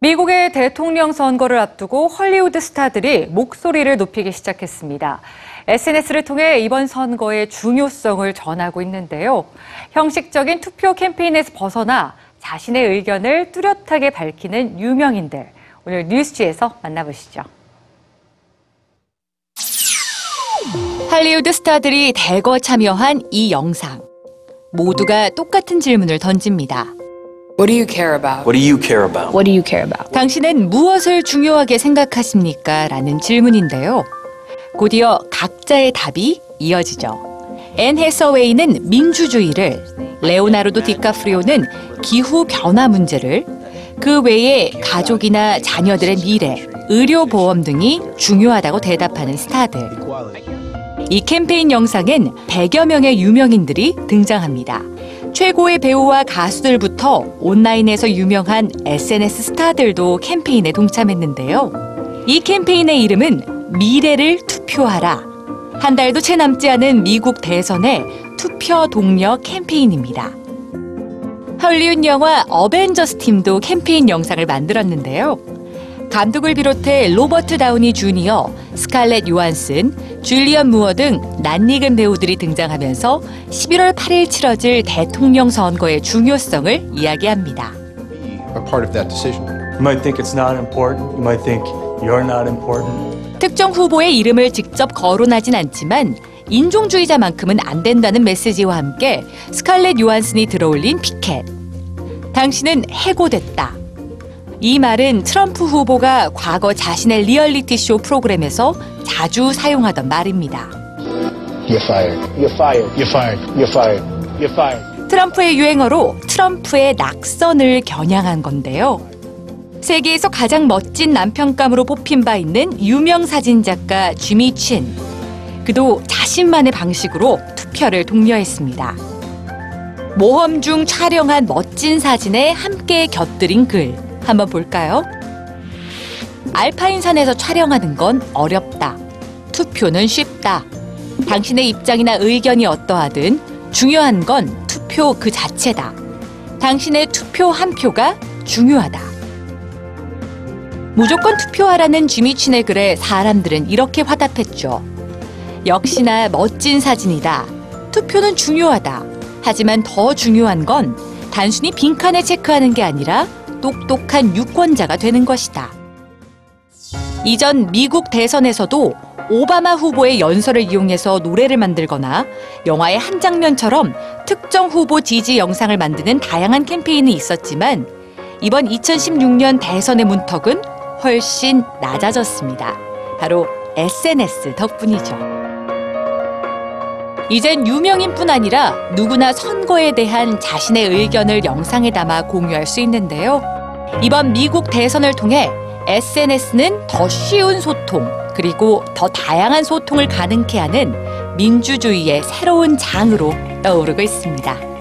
미국의 대통령 선거를 앞두고 헐리우드 스타들이 목소리를 높이기 시작했습니다. SNS를 통해 이번 선거의 중요성을 전하고 있는데요. 형식적인 투표 캠페인에서 벗어나 자신의 의견을 뚜렷하게 밝히는 유명인들. 오늘 뉴스지에서 만나보시죠. 할리우드 스타들이 대거 참여한 이 영상. 모두가 똑같은 질문을 던집니다. What do you care about? What do you care about? What do you care about? 당신은 무엇을 중요하게 생각하십니까? 라는 질문인데요. 곧이어 각자의 답이 이어지죠. 앤 해서웨이는 민주주의를, 레오나르도 디카프리오는 기후 변화 문제를, 그 외에 가족이나 자녀들의 미래, 의료 보험 등이 중요하다고 대답하는 스타들. 이 캠페인 영상엔 100여 명의 유명인들이 등장합니다. 최고의 배우와 가수들부터 온라인에서 유명한 SNS 스타들도 캠페인에 동참했는데요. 이 캠페인의 이름은 미래를 투표하라. 한 달도 채 남지 않은 미국 대선의 투표 동력 캠페인입니다. 헐리우드 영화 어벤져스 팀도 캠페인 영상을 만들었는데요. 감독을 비롯해 로버트 다우니 주니어, 스칼렛 요한슨, 줄리언 무어 등 낯익은 배우들이 등장하면서 11월 8일 치러질 대통령 선거의 중요성을 이야기합니다. 특정 후보의 이름을 직접 거론하진 않지만 인종주의자만큼은 안 된다는 메시지와 함께 스칼렛 요한슨이 들어올린 피켓. 당신은 해고됐다. 이 말은 트럼프 후보가 과거 자신의 리얼리티 쇼 프로그램에서 자주 사용하던 말입니다. You're fired. You're fired. You're fired. You're fired. You're fired. 트럼프의 유행어로 트럼프의 낙선을 겨냥한 건데요. 세계에서 가장 멋진 남편감으로 뽑힌 바 있는 유명 사진작가 주미 친. 그도 자신만의 방식으로 투표를 독려했습니다. 모험 중 촬영한 멋진 사진에 함께 곁들인 글 한번 볼까요? 알파인산에서 촬영하는 건 어렵다. 투표는 쉽다. 당신의 입장이나 의견이 어떠하든 중요한 건 투표 그 자체다. 당신의 투표 한 표가 중요하다. 무조건 투표하라는 주미친의 글에 사람들은 이렇게 화답했죠. 역시나 멋진 사진이다. 투표는 중요하다. 하지만 더 중요한 건 단순히 빈칸에 체크하는 게 아니라 똑똑한 유권자가 되는 것이다. 이전 미국 대선에서도 오바마 후보의 연설을 이용해서 노래를 만들거나 영화의 한 장면처럼 특정 후보 지지 영상을 만드는 다양한 캠페인이 있었지만 이번 2016년 대선의 문턱은 훨씬 낮아졌습니다. 바로 SNS 덕분이죠. 이젠 유명인뿐 아니라 누구나 선거에 대한 자신의 의견을 영상에 담아 공유할 수 있는데요. 이번 미국 대선을 통해 SNS는 더 쉬운 소통, 그리고 더 다양한 소통을 가능케 하는 민주주의의 새로운 장으로 떠오르고 있습니다.